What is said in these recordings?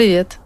Привет.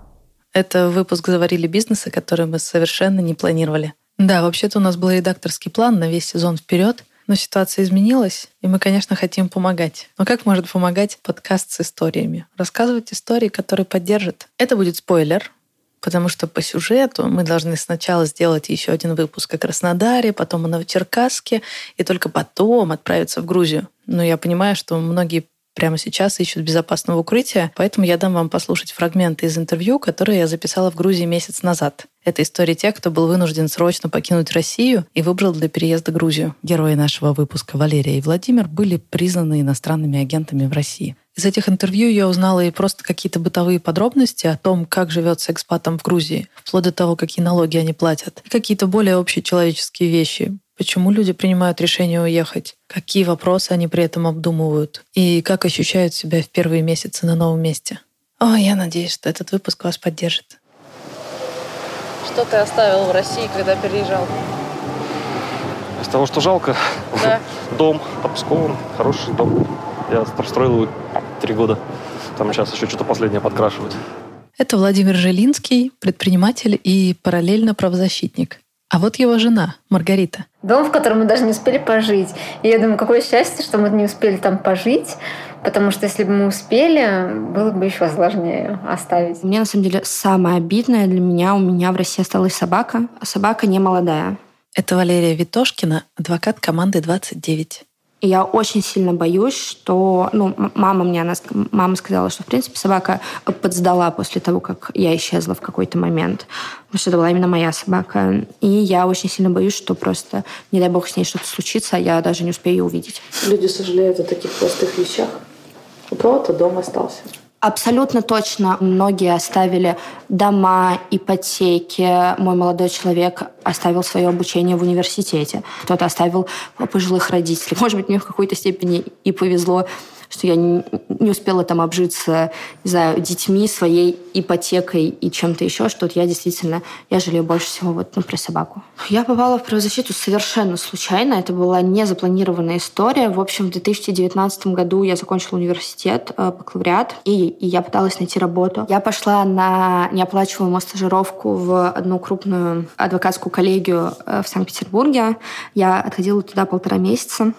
Это выпуск «Заварили бизнеса», который мы совершенно не планировали. Да, вообще-то у нас был редакторский план на весь сезон вперед, но ситуация изменилась, и мы, конечно, хотим помогать. Но как может помогать подкаст с историями? Рассказывать истории, которые поддержат. Это будет спойлер, потому что по сюжету мы должны сначала сделать еще один выпуск о Краснодаре, потом о Новочеркасске, и только потом отправиться в Грузию. Но я понимаю, что многие прямо сейчас ищут безопасного укрытия, поэтому я дам вам послушать фрагменты из интервью, которые я записала в Грузии месяц назад. Это история тех, кто был вынужден срочно покинуть Россию и выбрал для переезда Грузию. Герои нашего выпуска Валерия и Владимир были признаны иностранными агентами в России. Из этих интервью я узнала и просто какие-то бытовые подробности о том, как живет с экспатом в Грузии, вплоть до того, какие налоги они платят, и какие-то более общечеловеческие вещи, Почему люди принимают решение уехать? Какие вопросы они при этом обдумывают? И как ощущают себя в первые месяцы на новом месте? О, я надеюсь, что этот выпуск вас поддержит. Что ты оставил в России, когда переезжал? Из того, что жалко, Да. дом под Псковом, хороший дом. Я простроил его три года. Там сейчас еще что-то последнее подкрашивают. Это Владимир Жилинский, предприниматель и параллельно правозащитник. А вот его жена, Маргарита. Дом, в котором мы даже не успели пожить. И я думаю, какое счастье, что мы не успели там пожить, потому что если бы мы успели, было бы еще сложнее оставить. Мне, на самом деле, самое обидное для меня, у меня в России осталась собака, а собака не молодая. Это Валерия Витошкина, адвокат команды 29. И я очень сильно боюсь, что... Ну, мама мне, она, мама сказала, что, в принципе, собака подсдала после того, как я исчезла в какой-то момент. Потому что это была именно моя собака. И я очень сильно боюсь, что просто, не дай бог, с ней что-то случится, а я даже не успею ее увидеть. Люди сожалеют о таких простых вещах. У кого-то дом остался. Абсолютно точно многие оставили дома, ипотеки. Мой молодой человек оставил свое обучение в университете. Кто-то оставил пожилых родителей. Может быть, мне в какой-то степени и повезло, что я не успела там обжиться, не знаю, детьми, своей ипотекой и чем-то еще, что вот я действительно, я жалею больше всего вот, ну, про собаку. Я попала в правозащиту совершенно случайно. Это была незапланированная история. В общем, в 2019 году я закончила университет, э, бакалавриат, и, и я пыталась найти работу. Я пошла на неоплачиваемую стажировку в одну крупную адвокатскую коллегию э, в Санкт-Петербурге. Я отходила туда полтора месяца.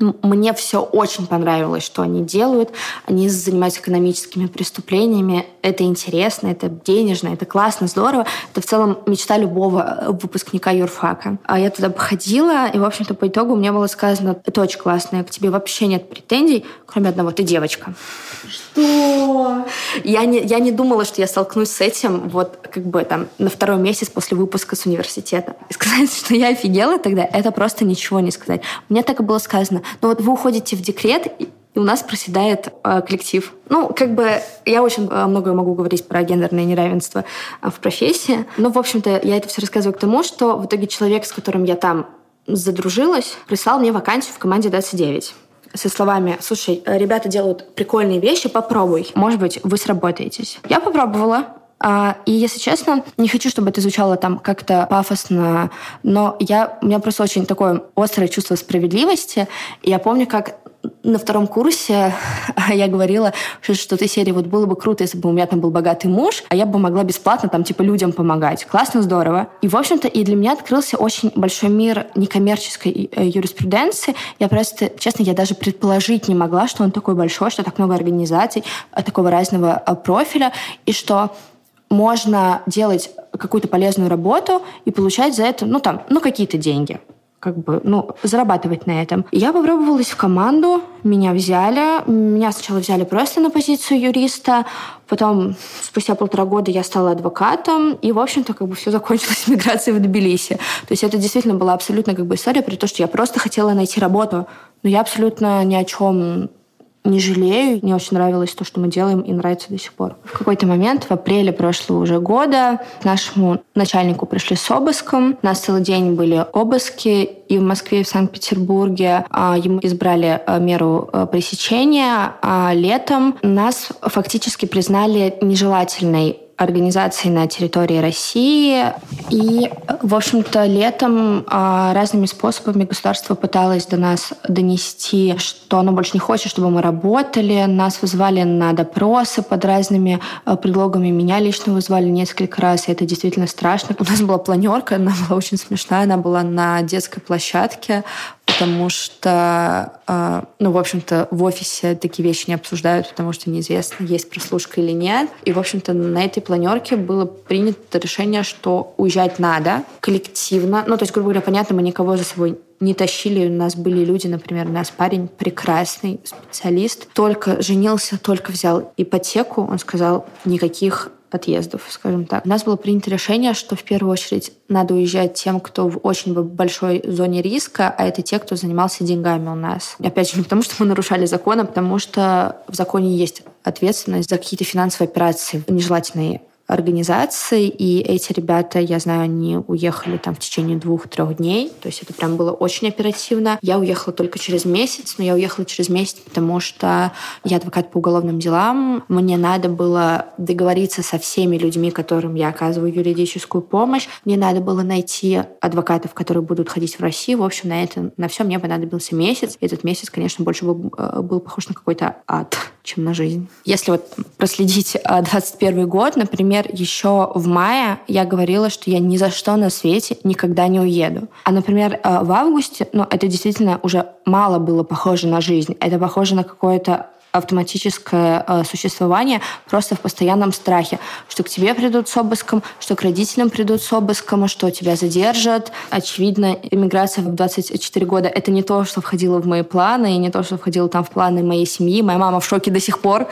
Мне все очень понравилось, что они делают. Они занимаются экономическими преступлениями. Это интересно, это денежно, это классно, здорово. Это в целом мечта любого э, выпускника юрфака. А я туда походила, и, в общем-то, по итогу мне было сказано, это очень классно, к тебе вообще нет претензий, кроме одного, ты девочка. Что? Я не, я не думала, что я столкнусь с этим вот как бы там на второй месяц после выпуска с университета. И сказать, что я офигела тогда, это просто ничего не сказать. Мне так и было сказано. Ну вот вы уходите в декрет, и у нас проседает э, коллектив. Ну, как бы я очень э, многое могу говорить про гендерное неравенство э, в профессии. Но, в общем-то, я это все рассказываю к тому, что в итоге человек, с которым я там задружилась, прислал мне вакансию в команде 29 со словами «Слушай, э, ребята делают прикольные вещи, попробуй. Может быть, вы сработаетесь». Я попробовала, И, если честно, не хочу, чтобы это звучало там как-то пафосно, но я, у меня просто очень такое острое чувство справедливости. Я помню, как на втором курсе я говорила, что что-то из серии вот было бы круто, если бы у меня там был богатый муж, а я бы могла бесплатно там типа людям помогать. Классно, здорово. И, в общем-то, и для меня открылся очень большой мир некоммерческой э, юриспруденции. Я просто, честно, я даже предположить не могла, что он такой большой, что так много организаций э, такого разного э, профиля, и что можно делать какую-то полезную работу и получать за это, ну, там, ну, какие-то деньги как бы, ну, зарабатывать на этом. Я попробовалась в команду, меня взяли. Меня сначала взяли просто на позицию юриста, потом спустя полтора года я стала адвокатом, и, в общем-то, как бы все закончилось миграцией в Тбилиси. То есть это действительно была абсолютно как бы история, при том, что я просто хотела найти работу, но я абсолютно ни о чем не жалею. Мне очень нравилось то, что мы делаем, и нравится до сих пор. В какой-то момент, в апреле прошлого уже года, к нашему начальнику пришли с обыском. У нас целый день были обыски и в Москве, и в Санкт-Петербурге. А, Ему избрали а, меру а, пресечения, а летом нас фактически признали нежелательной организаций на территории России. И, в общем-то, летом а, разными способами государство пыталось до нас донести, что оно больше не хочет, чтобы мы работали. Нас вызвали на допросы под разными а, предлогами. Меня лично вызвали несколько раз, и это действительно страшно. У нас была планерка, она была очень смешная, она была на детской площадке потому что, а, ну, в общем-то, в офисе такие вещи не обсуждают, потому что неизвестно, есть прослушка или нет. И, в общем-то, на этой планерке было принято решение, что уезжать надо коллективно. Ну, то есть, грубо говоря, понятно, мы никого за собой не тащили. У нас были люди, например, у нас парень прекрасный специалист, только женился, только взял ипотеку. Он сказал, никаких отъездов, скажем так. У нас было принято решение, что в первую очередь надо уезжать тем, кто в очень большой зоне риска, а это те, кто занимался деньгами у нас. Опять же, не потому что мы нарушали закон, а потому что в законе есть ответственность за какие-то финансовые операции нежелательные организации, и эти ребята, я знаю, они уехали там в течение двух-трех дней, то есть это прям было очень оперативно. Я уехала только через месяц, но я уехала через месяц, потому что я адвокат по уголовным делам, мне надо было договориться со всеми людьми, которым я оказываю юридическую помощь, мне надо было найти адвокатов, которые будут ходить в Россию, в общем, на это, на все мне понадобился месяц. Этот месяц, конечно, больше был, э, был похож на какой-то ад, чем на жизнь. Если вот проследить 21 год, например, еще в мае я говорила, что я ни за что на свете никогда не уеду. А, например, э, в августе, ну, это действительно уже мало было похоже на жизнь. Это похоже на какое-то автоматическое э, существование просто в постоянном страхе, что к тебе придут с обыском, что к родителям придут с обыском, что тебя задержат. Очевидно, иммиграция в 24 года — это не то, что входило в мои планы, и не то, что входило там в планы моей семьи. Моя мама в шоке до сих пор.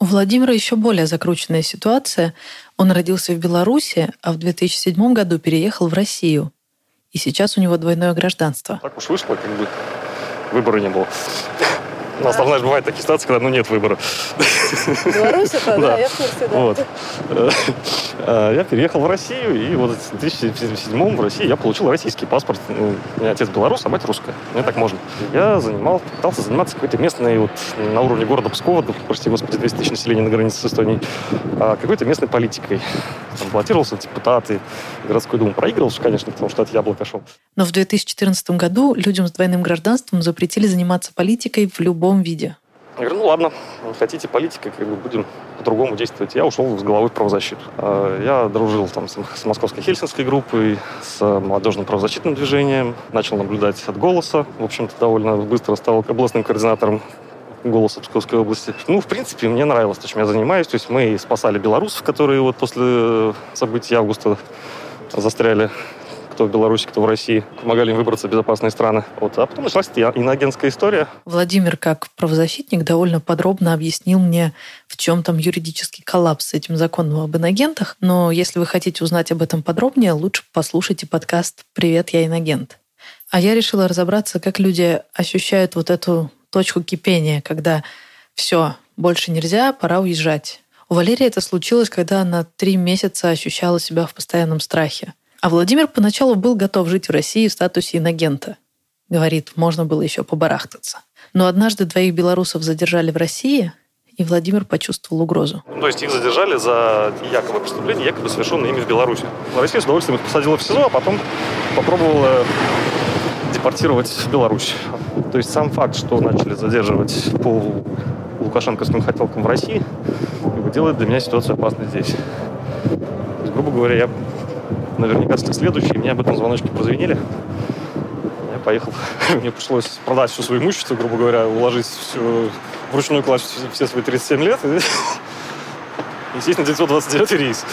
У Владимира еще более закрученная ситуация. Он родился в Беларуси, а в 2007 году переехал в Россию. И сейчас у него двойное гражданство. Так уж вышло, как бы выбора не было. У нас там, знаешь, бывают такие ситуации, когда ну, нет выбора. Беларусь это, да, я в курсе, да. Вот. Э, я переехал в Россию, и вот в 2007 в России я получил российский паспорт. Ну, у меня отец белорус, а мать русская. Мне так можно. Я занимал, пытался заниматься какой-то местной, вот на уровне города Пскова, прости господи, 200 тысяч населения на границе с Эстонией, а, какой-то местной политикой. Там баллотировался в депутаты, городской думу проигрывал, конечно, потому что от яблока шел. Но в 2014 году людям с двойным гражданством запретили заниматься политикой в любом любом виде. Я говорю, ну ладно, хотите политика, как бы будем по-другому действовать. Я ушел с головой в правозащиту. А, я дружил там с московской хельсинской группой, с молодежным правозащитным движением, начал наблюдать от голоса. В общем-то, довольно быстро стал областным координатором голоса Псковской области. Ну, в принципе, мне нравилось то, чем я занимаюсь. То есть мы спасали белорусов, которые вот после событий августа застряли кто в Беларуси, кто в России, помогали им выбраться в безопасные страны. Вот. А потом началась иноагентская история. Владимир, как правозащитник, довольно подробно объяснил мне, в чем там юридический коллапс с этим законом об иногентах. Но если вы хотите узнать об этом подробнее, лучше послушайте подкаст «Привет, я иногент». А я решила разобраться, как люди ощущают вот эту точку кипения, когда все, больше нельзя, пора уезжать. У Валерии это случилось, когда она три месяца ощущала себя в постоянном страхе. А Владимир поначалу был готов жить в России в статусе иногента. Говорит, можно было еще побарахтаться. Но однажды двоих белорусов задержали в России, и Владимир почувствовал угрозу. То есть их задержали за якобы преступление, якобы совершенное ими в Беларуси. Россия с удовольствием их посадила в СИЗО, а потом попробовала депортировать в Беларусь. То есть сам факт, что начали задерживать по лукашенковским хотелкам в России, делает для меня ситуацию опасной здесь. Грубо говоря, я наверняка следующие, мне об этом звоночки прозвенели. Я поехал, мне пришлось продать все свое имущество, грубо говоря, уложить все, вручную класть все свои 37 лет и, и сесть на 929 рейс.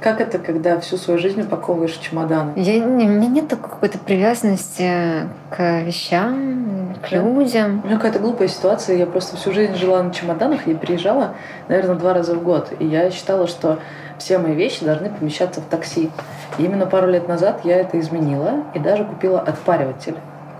Как это, когда всю свою жизнь упаковываешь чемоданы? Я, не, у меня нет такой какой-то привязанности к вещам, к да. людям. У меня какая-то глупая ситуация. Я просто всю жизнь жила на чемоданах и приезжала, наверное, два раза в год. И я считала, что все мои вещи должны помещаться в такси. И именно пару лет назад я это изменила и даже купила отпариватель.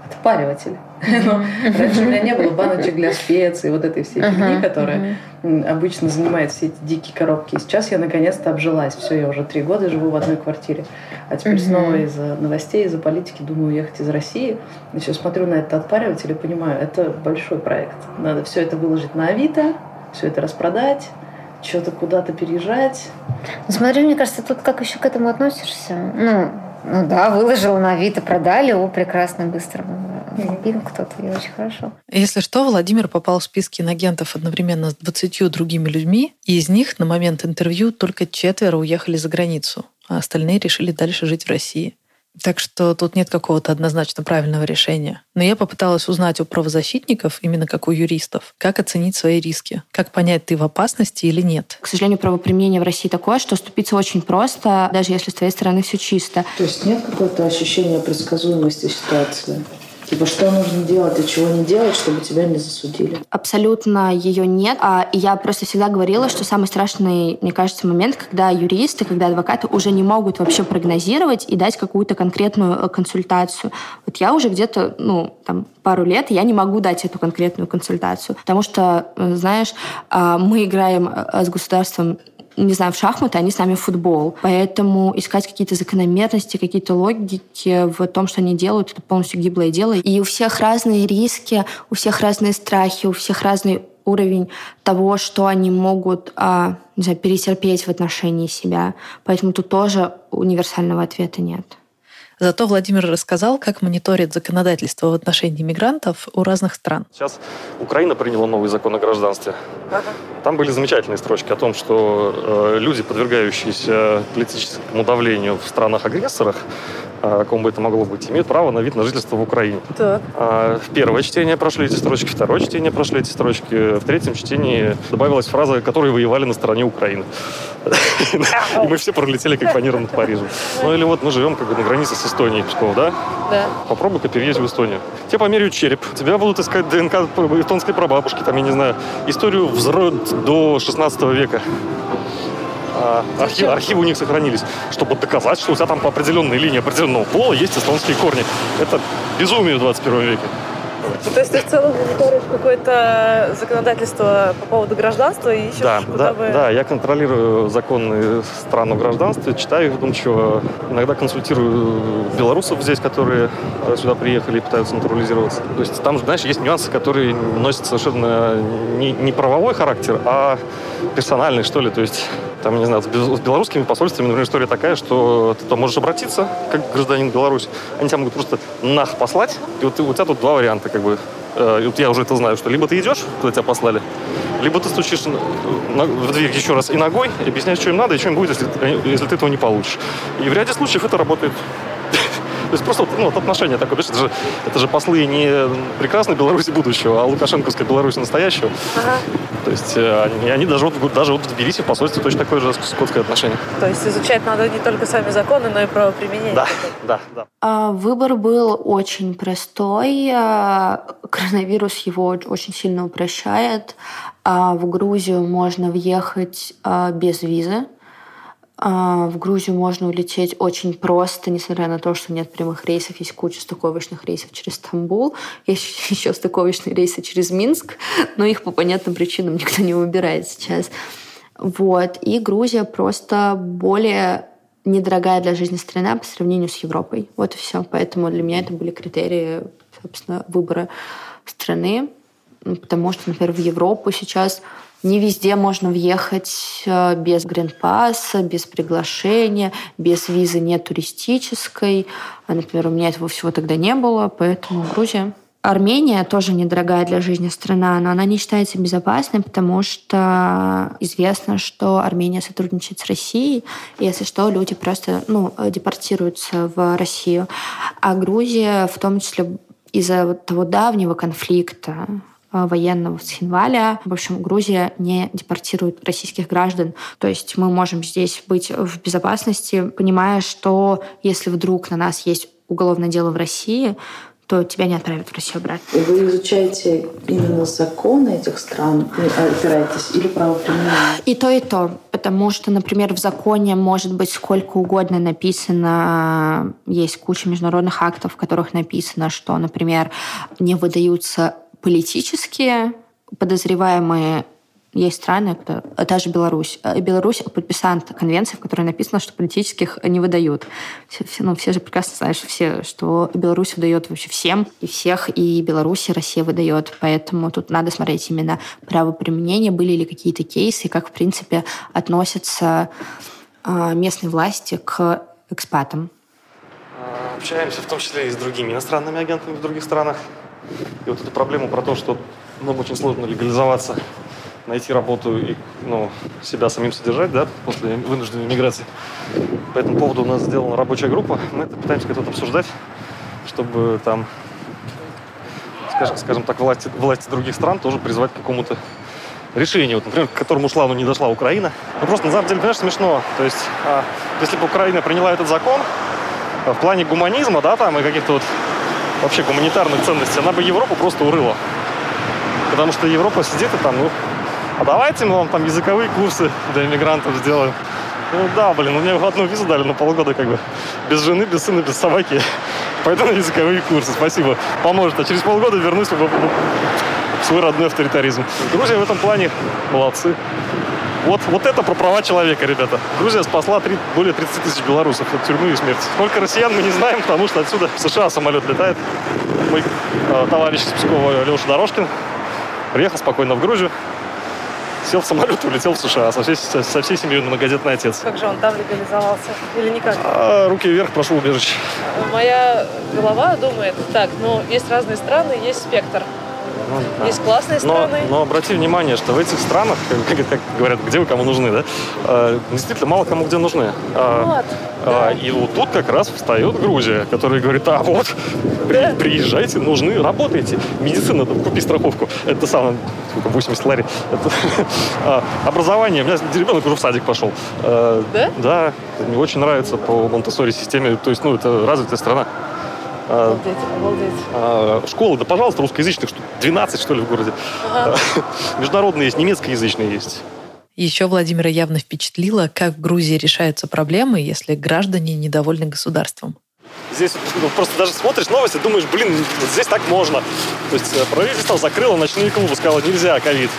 Отпариватель. Но раньше у меня не было баночек для специй, вот этой всей фигни, которая обычно занимает все эти дикие коробки. И сейчас я наконец-то обжилась. Все, я уже три года живу в одной квартире. А теперь снова из-за новостей, из-за политики думаю уехать из России. И сейчас смотрю на этот отпариватель и понимаю, это большой проект. Надо все это выложить на Авито, все это распродать, что-то куда-то переезжать. Ну, смотри, мне кажется, тут как еще к этому относишься? Ну, ну да, выложила на Авито, продали, о, прекрасно, быстро купил кто-то, и очень хорошо. Если что, Владимир попал в списки инагентов одновременно с 20 другими людьми, и из них на момент интервью только четверо уехали за границу, а остальные решили дальше жить в России. Так что тут нет какого-то однозначно правильного решения. Но я попыталась узнать у правозащитников, именно как у юристов, как оценить свои риски, как понять, ты в опасности или нет. К сожалению, правоприменение в России такое, что ступиться очень просто, даже если с твоей стороны все чисто. То есть нет какого-то ощущения предсказуемости ситуации? Типа, что нужно делать и чего не делать, чтобы тебя не засудили? Абсолютно ее нет. А я просто всегда говорила, что самый страшный, мне кажется, момент, когда юристы, когда адвокаты уже не могут вообще прогнозировать и дать какую-то конкретную э, консультацию. Вот я уже где-то, ну, там, пару лет я не могу дать эту конкретную консультацию, потому что, э, знаешь, а, мы играем э, с государством не знаю, в шахматы, они с нами в футбол. Поэтому искать какие-то закономерности, какие-то логики в том, что они делают, это полностью гиблое дело. И у всех разные риски, у всех разные страхи, у всех разный уровень того, что они могут а, не знаю, перетерпеть в отношении себя. Поэтому тут тоже универсального ответа нет. Зато Владимир рассказал, как мониторит законодательство в отношении мигрантов у разных стран. Сейчас Украина приняла новый закон о гражданстве. Там были замечательные строчки о том, что э, люди, подвергающиеся политическому давлению в странах-агрессорах, о ком бы это могло быть, имеют право на вид на жительство в Украине. Так. А, в первое чтение прошли эти строчки, второе чтение прошли эти строчки, в третьем чтении добавилась фраза, которые воевали на стороне Украины. И мы все пролетели как фанером над Парижем. Ну или вот мы живем как бы на границе с Эстонией, Псков, да? Да. Попробуй-ка переезжай в Эстонию. Тебе померяют череп, тебя будут искать ДНК эстонской прабабушки, там, я не знаю, историю взрыв до 16 века. А, архив, архивы у них сохранились, чтобы доказать, что у тебя там по определенной линии определенного пола есть эстонские корни. Это безумие в 21 веке. Ну, то есть ты в целом мониторишь какое-то законодательство по поводу гражданства и ищешь, да, куда да, бы... Да, я контролирую законы стран о гражданстве, читаю их вдумчиво. Иногда консультирую белорусов здесь, которые сюда приехали и пытаются натурализироваться. То есть там, знаешь, есть нюансы, которые носят совершенно не, не правовой характер, а персональный, что ли. То есть там, не знаю, с белорусскими посольствами, например, история такая, что ты там можешь обратиться, как гражданин Беларуси, они тебя могут просто нах послать, и вот у тебя тут два варианта, как бы. Э, вот я уже это знаю, что либо ты идешь, куда тебя послали, либо ты стучишь в дверь еще раз и ногой, и объясняешь, что им надо, и что им будет, если, если ты этого не получишь. И в ряде случаев это работает. То есть просто ну, вот отношение такое, это же, это же послы не прекрасной Беларуси будущего, а лукашенковской Беларуси настоящего. Ага. То есть э, они, они даже, вот, даже вот в Тбилиси в посольстве точно такое же скотское отношение. То есть изучать надо не только сами законы, но и правоприменение. Да, да, да. А, выбор был очень простой. А, коронавирус его очень сильно упрощает. А, в Грузию можно въехать без визы. А, в Грузию можно улететь очень просто, несмотря на то, что нет прямых рейсов, есть куча стыковочных рейсов через Стамбул, есть еще стыковочные рейсы через Минск, но их по понятным причинам никто не выбирает сейчас. Вот. И Грузия просто более недорогая для жизни страна по сравнению с Европой. Вот и все. Поэтому для меня это были критерии, собственно, выбора страны. Потому что, например, в Европу сейчас не везде можно въехать э, без гринпасса, без приглашения, без визы не туристической. А, например, у меня этого всего тогда не было, поэтому Грузия. Армения тоже недорогая для жизни страна, но она не считается безопасной, потому что известно, что Армения сотрудничает с Россией, и если что, люди просто ну, депортируются в Россию. А Грузия, в том числе из-за того давнего конфликта военного с Хинваля. В общем, Грузия не депортирует российских граждан. То есть мы можем здесь быть в безопасности, понимая, что если вдруг на нас есть уголовное дело в России, то тебя не отправят в Россию обратно. И вы изучаете именно законы этих стран, опираетесь, или правоприменение? И то, и то. Потому что, например, в законе может быть сколько угодно написано, есть куча международных актов, в которых написано, что, например, не выдаются политические подозреваемые Есть страны, кто, даже Беларусь. Э, Беларусь подписант конвенции, в которой написано, что политических не выдают. Все, все, ну, все же прекрасно знают, что, все, что Беларусь выдает вообще всем, и всех, и Беларусь, и Россия выдает. Поэтому тут надо смотреть именно право применения, были ли какие-то кейсы, как, в принципе, относятся а, местные власти к экспатам. А, общаемся в том числе и с другими иностранными агентами в других странах. И вот эту проблему про то, что нам очень сложно легализоваться, найти работу и ну, себя самим содержать да, после вынужденной миграции. По этому поводу у нас сделана рабочая группа. Мы это пытаемся как-то обсуждать, чтобы там, скажем, скажем так, власти, власти других стран тоже призвать к какому-то решению, вот, например, к которому ушла, но не дошла Украина. Ну, просто, на самом деле, понимаешь, смешно. То есть, а, если бы Украина приняла этот закон, в плане гуманизма, да, там, и каких-то вот вообще гуманитарных ценностей, она бы Европу просто урыла. Потому что Европа сидит и там, ну, а давайте мы вам там языковые курсы для иммигрантов сделаем. Ну да, блин, ну мне одну визу дали на полгода как бы. Без жены, без сына, без собаки. Пойду на языковые курсы, спасибо. Поможет. А через полгода вернусь в свой родной авторитаризм. Грузия в этом плане молодцы. Вот, вот это про права человека, ребята. Грузия спасла 3, более 30 тысяч белорусов от тюрьмы и смерти. Сколько россиян мы не знаем, потому что отсюда в США самолет летает. Мой э, товарищ из Пскова Леша Дорожкин приехал спокойно в Грузию, сел в самолет и улетел в США со всей, со всей семьей на многодетный отец. Как же он там легализовался? Или никак? А, руки вверх, прошу убежище. Моя голова думает, так, ну, есть разные страны, есть спектр. Ну, да. Есть классные страны. Но, но обрати внимание, что в этих странах, как, как говорят, где вы кому нужны, да, э, действительно мало кому где нужны. А, вот. А, И вот тут как раз встает Грузия, которая говорит, а вот, да. приезжайте, нужны, работайте. Медицина, купи страховку. Это самое, сколько, 80 лари. Это, а, образование. У меня ребенок уже в садик пошел. А, да? Да, мне очень нравится по Монтессори системе. То есть, ну, это развитая страна. Обалдеть, обалдеть. А, школы, да, пожалуйста, русскоязычных, 12, что ли, в городе. Ага. Международные есть, немецкоязычные есть. Еще Владимира явно впечатлило, как в Грузии решаются проблемы, если граждане недовольны государством. Здесь ну, просто даже смотришь новости, думаешь, блин, вот здесь так можно. То есть э, правительство закрыло ночные клубы, сказало, нельзя, ковид.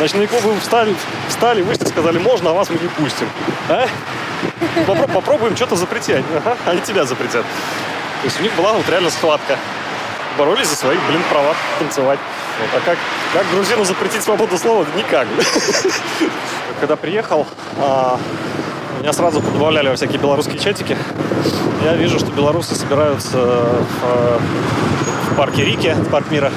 Ночные клубы встали, встали, вышли, сказали, можно, а вас мы не пустим. А? Попробуем что-то запретить. Ага, они тебя запретят. То есть у них была вот реально схватка. Боролись за свои, блин, права танцевать. Вот. А как, как грузину запретить свободу слова? Никак. Когда приехал, а, меня сразу подбавляли во всякие белорусские чатики. Я вижу, что белорусы собираются в, парке Рики, парк мира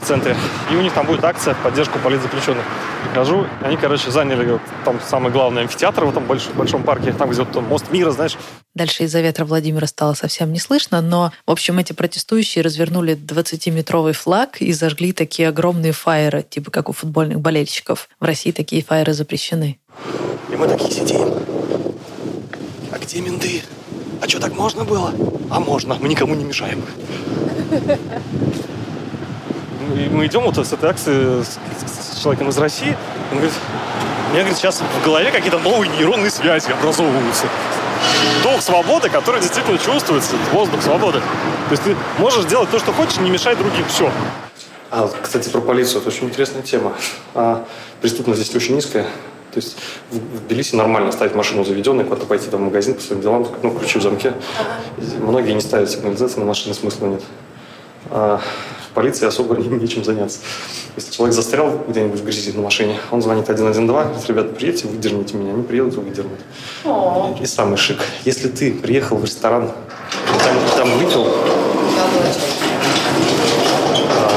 в центре. И у них там будет акция поддержку политзаключенных. Прихожу, они, короче, заняли там самый главный амфитеатр в этом большом, большом парке, там, где вот там мост мира, знаешь. Дальше из-за ветра Владимира стало совсем не слышно, но, в общем, эти протестующие развернули 20-метровый флаг и зажгли такие огромные фаеры, типа как у футбольных болельщиков. В России такие фаеры запрещены. И мы такие сидим. А где менты? А что, так можно было? А можно, мы никому не мешаем. И мы идем вот с этой акции с, с человеком из России. Он говорит, у меня, говорит, сейчас в голове какие-то новые нейронные связи образовываются. Дух свободы, который действительно чувствуется, воздух свободы. То есть ты можешь делать то, что хочешь, не мешай другим. Все. А, кстати, про полицию. Это очень интересная тема. А, преступность здесь очень низкая. То есть в Тбилиси нормально ставить машину заведенной, куда-то пойти там, в магазин по своим делам, ну, ключи в замке. Многие не ставят сигнализацию на машины, смысла нет. А полиции особо нечем заняться. Если человек застрял где-нибудь в грязи на машине, он звонит 112, говорит, ребята, приедьте, выдерните меня. Они приедут и выдернут. И самый шик. Если ты приехал в ресторан, там, там выпил, а,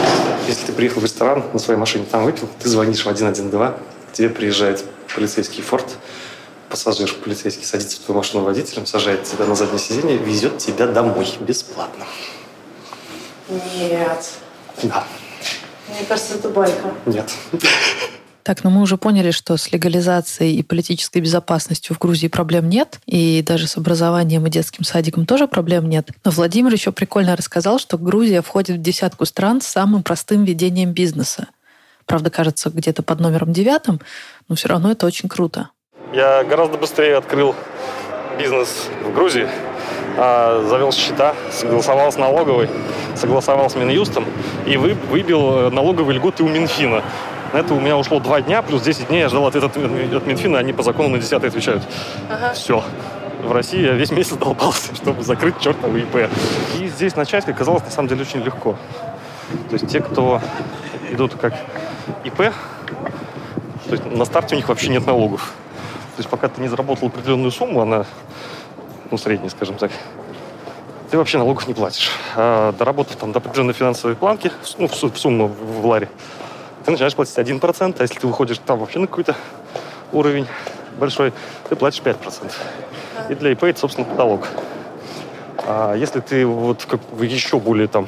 если ты приехал в ресторан на своей машине, там выпил, ты звонишь в 112, тебе приезжает полицейский форт, пассажир полицейский садится в твою машину водителем, сажает тебя на заднее сиденье, везет тебя домой бесплатно. Нет. Да. Мне кажется, это байка. Нет. Так, но мы уже поняли, что с легализацией и политической безопасностью в Грузии проблем нет, и даже с образованием и детским садиком тоже проблем нет. Но Владимир еще прикольно рассказал, что Грузия входит в десятку стран с самым простым ведением бизнеса. Правда, кажется, где-то под номером девятым, но все равно это очень круто. Я гораздо быстрее открыл бизнес в Грузии, завел счета, согласовал с налоговой, согласовал с Минюстом и вы, выбил э, налоговые льготы у Минфина. На это у меня ушло два дня, плюс 10 дней я ждал ответа от Минфина, они по закону на 10 отвечают. Ага. Все. В России я весь месяц долбался, чтобы закрыть чертовы ИП. И здесь начать оказалось на самом деле очень легко. То есть те, кто идут как ИП, то есть на старте у них вообще нет налогов. То есть пока ты не заработал определенную сумму, она, ну, средняя, скажем так, ты вообще налогов не платишь. А доработав там до определенной финансовой планки, ну, в сумму в ларе, ты начинаешь платить 1%, а если ты выходишь там вообще на какой-то уровень большой, ты платишь 5%. И для ИП это, собственно, потолок. А если ты вот как еще более там,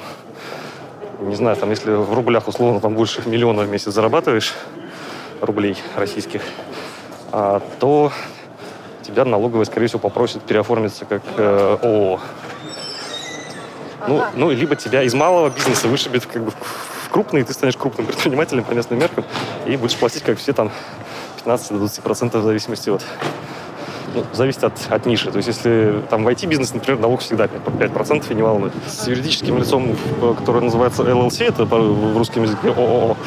не знаю, там, если в рублях условно там больше миллиона в месяц зарабатываешь, рублей российских, а, то тебя налоговая, скорее всего, попросит переоформиться как э, ООО. Ну, ну, либо тебя из малого бизнеса вышибет как бы в крупный, и ты станешь крупным предпринимателем по местным меркам и будешь платить, как все, там, 15-20% в зависимости от ну, зависит от, от ниши. То есть, если там в IT-бизнес, например, налог всегда 5%, 5% и не волнует. С юридическим лицом, которое называется LLC, это в русском языке ООО,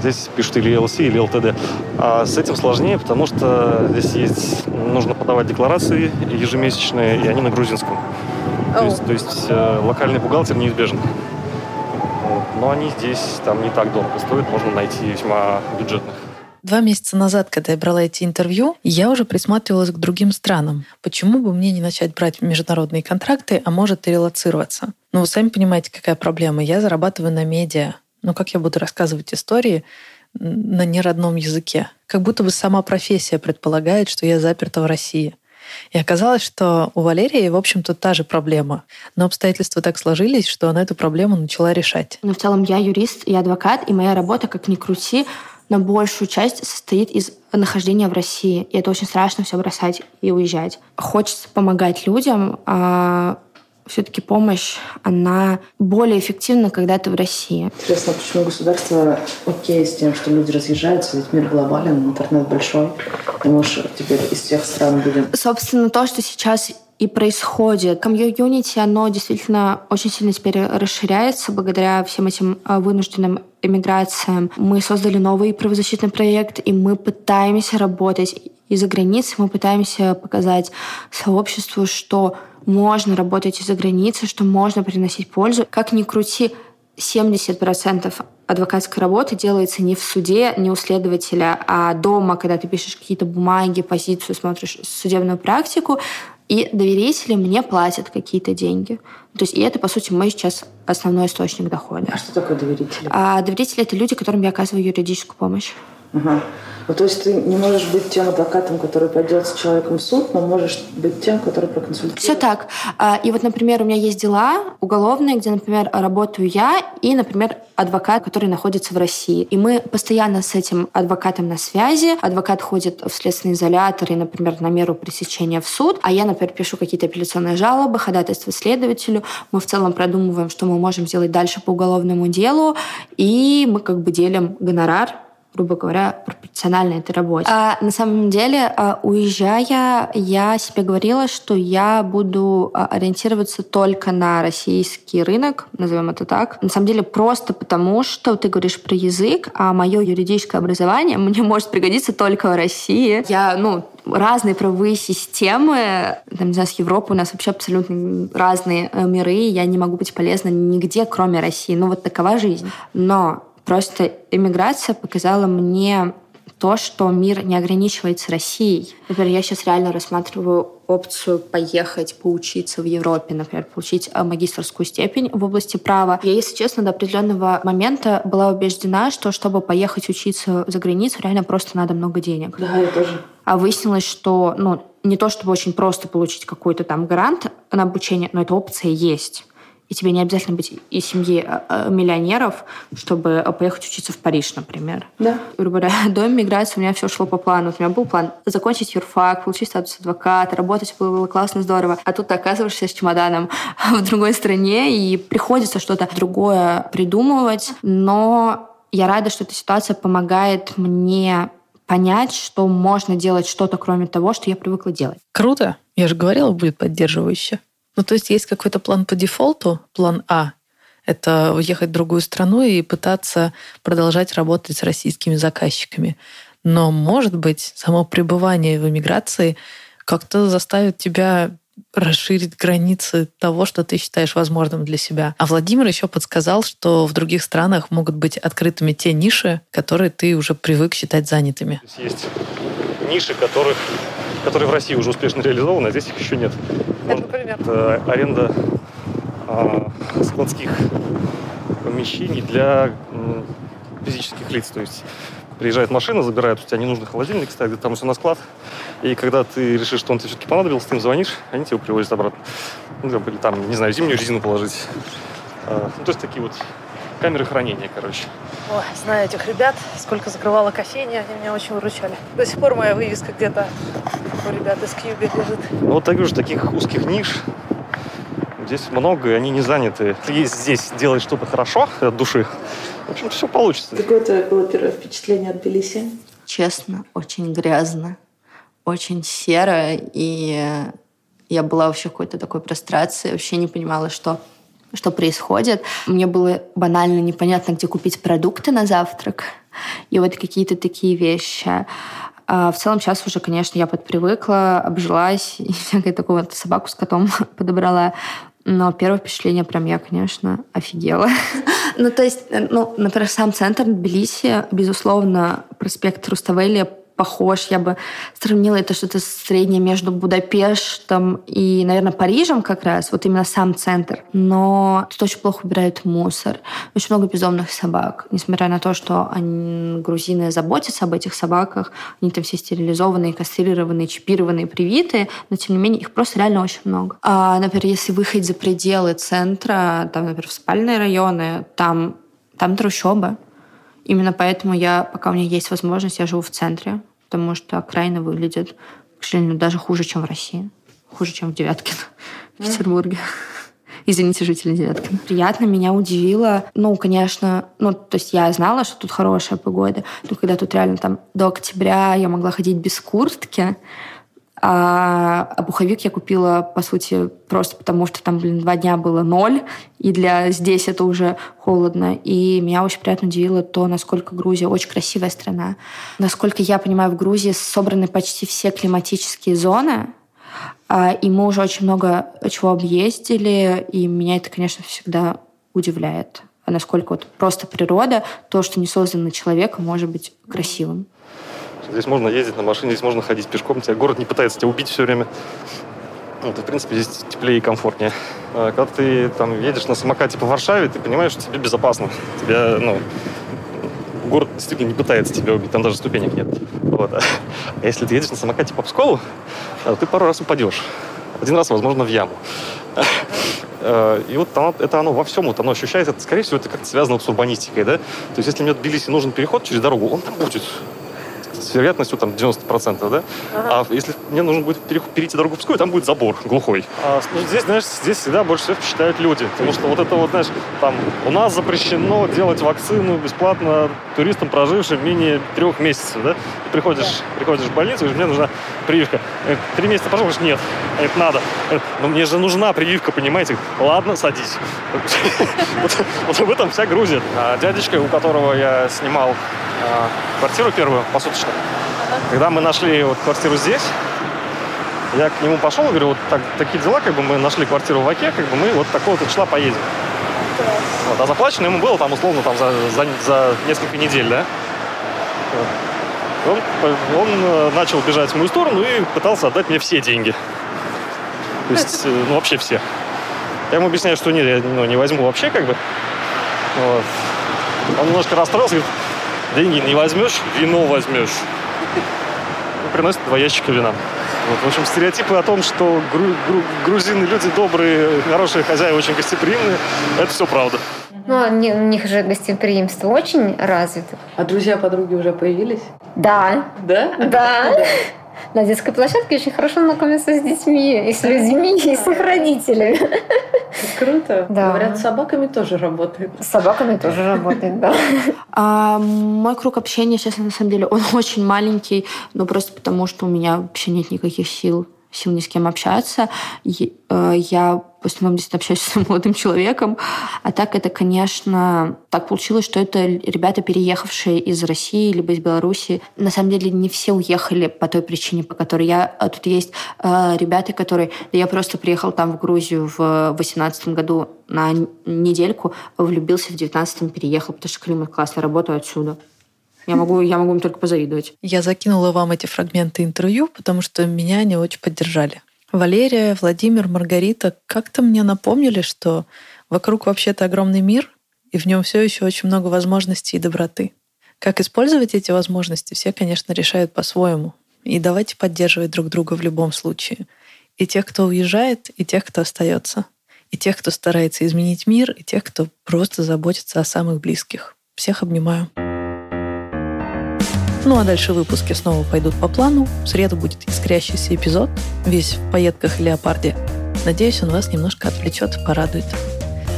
здесь пишут или LLC, или LTD. А с этим сложнее, потому что здесь есть, нужно подавать декларации ежемесячные, и они на грузинском. То есть, то есть э, локальный бухгалтер неизбежен. Но они здесь там не так дорого стоят, можно найти весьма бюджетных. Два месяца назад, когда я брала эти интервью, я уже присматривалась к другим странам. Почему бы мне не начать брать международные контракты, а может и релацироваться? Ну, вы сами понимаете, какая проблема. Я зарабатываю на медиа. Но как я буду рассказывать истории на неродном языке? Как будто бы сама профессия предполагает, что я заперта в России. И оказалось, что у Валерии, в общем-то, та же проблема. Но обстоятельства так сложились, что она эту проблему начала решать. Но в целом я юрист, я адвокат, и моя работа, как ни крути, на большую часть состоит из нахождения в России. И это очень страшно все бросать и уезжать. Хочется помогать людям, а все-таки помощь, она более эффективна, когда ты в России. Интересно, почему государство окей с тем, что люди разъезжаются, ведь мир глобален, интернет большой, и можешь теперь из всех стран будем... Собственно, то, что сейчас и происходит. Комьюнити, оно действительно очень сильно теперь расширяется благодаря всем этим а, вынужденным эмиграциям. Мы создали новый правозащитный проект, и мы пытаемся работать из-за границы, мы пытаемся показать сообществу, что можно работать из-за границы, что можно приносить пользу. Как ни крути, 70% адвокатской работы делается не в суде, не у следователя, а дома, когда ты пишешь какие-то бумаги, позицию, смотришь судебную практику, и доверители мне платят какие-то деньги. То есть, и это, по сути, мой сейчас основной источник дохода. А что такое доверители? А доверители — это люди, которым я оказываю юридическую помощь. Ага. Ну, то есть ты не можешь быть тем адвокатом, который пойдет с человеком в суд, но можешь быть тем, который проконсультирует. Все так. А, и вот, например, у меня есть дела уголовные, где, например, работаю я и, например, адвокат, который находится в России. И мы постоянно с этим адвокатом на связи. Адвокат ходит в следственный изолятор и, например, на меру пресечения в суд. А я, например, пишу какие-то апелляционные жалобы, ходатайство следователю. Мы в целом продумываем, что мы можем сделать дальше по уголовному делу. И мы как бы делим гонорар грубо говоря, пропорционально этой работе. А на самом деле, а, уезжая, я себе говорила, что я буду а, ориентироваться только на российский рынок, назовем это так. На самом деле просто потому, что ты говоришь про язык, а мое юридическое образование мне может пригодиться только в России. Я, ну, разные правовые системы. Там, не знаю, с Европой у нас вообще абсолютно разные э, миры. Я не могу быть полезна нигде, кроме России. Ну, вот такова жизнь. Но Просто иммиграция показала мне то, что мир не ограничивается Россией. Например, я сейчас реально рассматриваю опцию поехать поучиться в Европе, например, получить э, магистрскую степень в области права. Я, если честно, до определенного момента была убеждена, что чтобы поехать учиться за границу, реально просто надо много денег. Да, я тоже. А выяснилось, что ну, не то чтобы очень просто получить какой-то там грант на обучение, но эта опция есть и тебе не обязательно быть из семьи а, а, миллионеров, чтобы поехать учиться в Париж, например. Да. Грубо говоря, до миграции у меня все шло по плану. У меня был план закончить юрфак, получить статус адвоката, работать было, было классно, здорово. А тут ты оказываешься с чемоданом в другой стране, и приходится что-то другое придумывать. Но я рада, что эта ситуация помогает мне понять, что можно делать что-то, кроме того, что я привыкла делать. Круто. Я же говорила, будет поддерживающе. Ну, то есть есть какой-то план по дефолту, план А. Это уехать в другую страну и пытаться продолжать работать с российскими заказчиками. Но, может быть, само пребывание в эмиграции как-то заставит тебя расширить границы того, что ты считаешь возможным для себя. А Владимир еще подсказал, что в других странах могут быть открытыми те ниши, которые ты уже привык считать занятыми. Есть ниши, которых, которые в России уже успешно реализованы, а здесь их еще нет. Это, например? Это аренда а, складских помещений для м, физических лиц. То есть приезжает машина, забирает у тебя ненужный холодильник, ставит там все на склад. И когда ты решишь, что он тебе все-таки понадобился, ты им звонишь, они его привозят обратно. Ну, или там, не знаю, зимнюю резину положить. А, ну, то есть такие вот камеры хранения, короче. Ой, знаю этих ребят, сколько закрывала кофейни, они меня очень выручали. До сих пор моя вывеска где-то у ребят из Кьюби лежит. Ну, вот так же таких узких ниш здесь много, и они не заняты. Если здесь делать что-то хорошо от души, в общем, все получится. Какое твое было первое впечатление от Тбилиси? Честно, очень грязно, очень серо, и я была вообще в какой-то такой прострации, вообще не понимала, что что происходит. Мне было банально непонятно, где купить продукты на завтрак. И вот какие-то такие вещи. А в целом сейчас уже, конечно, я подпривыкла, обжилась и всякое такое вот собаку с котом подобрала. Но первое впечатление прям я, конечно, офигела. ну, то есть, ну, например, сам центр Тбилиси, безусловно, проспект Руставели похож. Я бы сравнила это что-то среднее между Будапештом и, наверное, Парижем как раз. Вот именно сам центр. Но тут очень плохо убирают мусор. Очень много бездомных собак. Несмотря на то, что они, грузины заботятся об этих собаках, они там все стерилизованные, кастрированные, чипированные, привитые, но, тем не менее, их просто реально очень много. А, например, если выходить за пределы центра, там, например, в спальные районы, там, там трущобы. Именно поэтому я, пока у меня есть возможность, я живу в центре потому что окраина выглядит, к сожалению, даже хуже, чем в России. Хуже, чем в Девяткино, в Петербурге. Извините, жители Девяткина. Приятно меня удивило. Ну, конечно, ну, то есть я знала, что тут хорошая погода, но когда тут реально там до октября я могла ходить без куртки, а, а пуховик я купила, по сути, просто потому, что там, блин, два дня было ноль, и для здесь это уже холодно. И меня очень приятно удивило то, насколько Грузия очень красивая страна. Насколько я понимаю, в Грузии собраны почти все климатические зоны, а, и мы уже очень много чего объездили, и меня это, конечно, всегда удивляет. А насколько вот просто природа, то, что не создано человеком, может быть красивым. Здесь можно ездить на машине, здесь можно ходить пешком. Тебя город не пытается тебя убить все время. Вот, и, в принципе, здесь теплее и комфортнее. А когда ты там едешь на самокате по Варшаве, ты понимаешь, что тебе безопасно. Тебя, ну, город действительно не пытается тебя убить, там даже ступенек нет. Вот. А если ты едешь на самокате по Пскову, а, ты пару раз упадешь. Один раз, возможно, в яму. А, и вот оно, это оно во всем, вот оно ощущается, скорее всего, это как-то связано с урбанистикой, да? То есть, если мне в Тбилиси нужен переход через дорогу, он там будет с вероятностью там 90%, да? Ага. А если мне нужно будет перейти дорогу Пскове, там будет забор глухой. А, ну, здесь, знаешь, здесь всегда больше всего впечатляют люди. Потому что вот это вот, знаешь, там у нас запрещено делать вакцину бесплатно туристам, прожившим менее трех месяцев, да? Ты приходишь, да. приходишь в больницу, говоришь, мне нужна прививка. Три месяца прошел, говоришь, нет, это надо. Но мне же нужна прививка, понимаете? Ладно, садись. Вот в этом вся Грузия. А дядечка, у которого я снимал а, квартиру первую посуточно. Когда мы нашли вот квартиру здесь, я к нему пошел и говорю, вот так, такие дела, как бы мы нашли квартиру в Оке, как бы мы вот такого-то числа поедем. Вот, а заплачено ему было там условно там за, за, за несколько недель, да? Он, он э, начал бежать в мою сторону и пытался отдать мне все деньги. То есть, э, ну, вообще все. Я ему объясняю, что нет, я ну, не возьму вообще, как бы. Вот. Он немножко расстроился, говорит, деньги не возьмешь, вино возьмешь. Ну, приносит два ящика вина. Вот, в общем, стереотипы о том, что гру гру грузины люди добрые, хорошие хозяева, очень гостеприимные, это все правда. Ну, они, у них же гостеприимство очень развито. А друзья-подруги уже появились? Да. Да? Да. На детской площадке очень хорошо знакомиться с детьми, и с людьми, и с их родителями. Круто. Да. Говорят, с собаками тоже работает. С собаками тоже работает, да. А, мой круг общения сейчас, на самом деле, он очень маленький, но просто потому, что у меня вообще нет никаких сил сил ни с кем общаться. Э, я в основном действительно общаюсь с молодым человеком. А так это, конечно, так получилось, что это ребята, переехавшие из России либо из Беларуси. На самом деле не все уехали по той причине, по которой я... А тут есть э, ребята, которые... Я просто приехал там в Грузию в 2018 году на недельку, влюбился в 19 переехал, потому что климат классный, работаю отсюда. Я могу, я могу им только позавидовать. Я закинула вам эти фрагменты интервью, потому что меня они очень поддержали. Валерия, Владимир, Маргарита как-то мне напомнили, что вокруг вообще-то огромный мир, и в нем все еще очень много возможностей и доброты. Как использовать эти возможности, все, конечно, решают по-своему. И давайте поддерживать друг друга в любом случае. И тех, кто уезжает, и тех, кто остается. И тех, кто старается изменить мир, и тех, кто просто заботится о самых близких. Всех обнимаю. Ну а дальше выпуски снова пойдут по плану. В среду будет искрящийся эпизод, весь в пайетках леопарде. Надеюсь, он вас немножко отвлечет и порадует.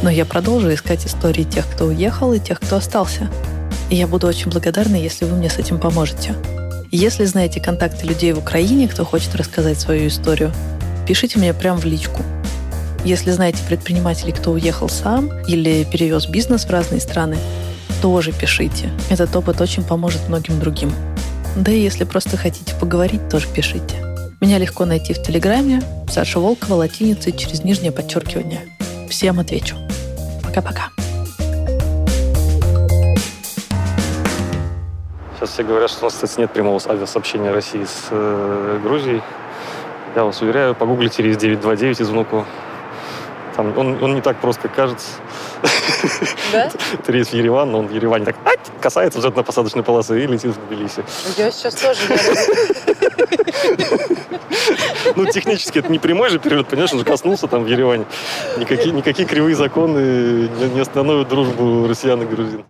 Но я продолжу искать истории тех, кто уехал, и тех, кто остался. И я буду очень благодарна, если вы мне с этим поможете. Если знаете контакты людей в Украине, кто хочет рассказать свою историю, пишите мне прямо в личку. Если знаете предпринимателей, кто уехал сам или перевез бизнес в разные страны, тоже пишите. Этот опыт очень поможет многим другим. Да и если просто хотите поговорить, тоже пишите. Меня легко найти в Телеграме. Саша Волкова, латиницей через нижнее подчеркивание. Всем отвечу. Пока-пока. Сейчас все говорят, что у нас, кстати, нет прямого авиасообщения России с э, Грузией. Я вас уверяю, погуглите рейс 929 из Внуку. Там, он, он не так просто, как кажется. Да? Это рейс в Ереван, но он в Ереване так касается взлетно-посадочной полосы и летит в Тбилиси. Я сейчас тоже Ну, технически это не прямой же перелет, понимаешь, он же коснулся там в Ереване. Никакие, никакие кривые законы не остановят дружбу россиян и грузин.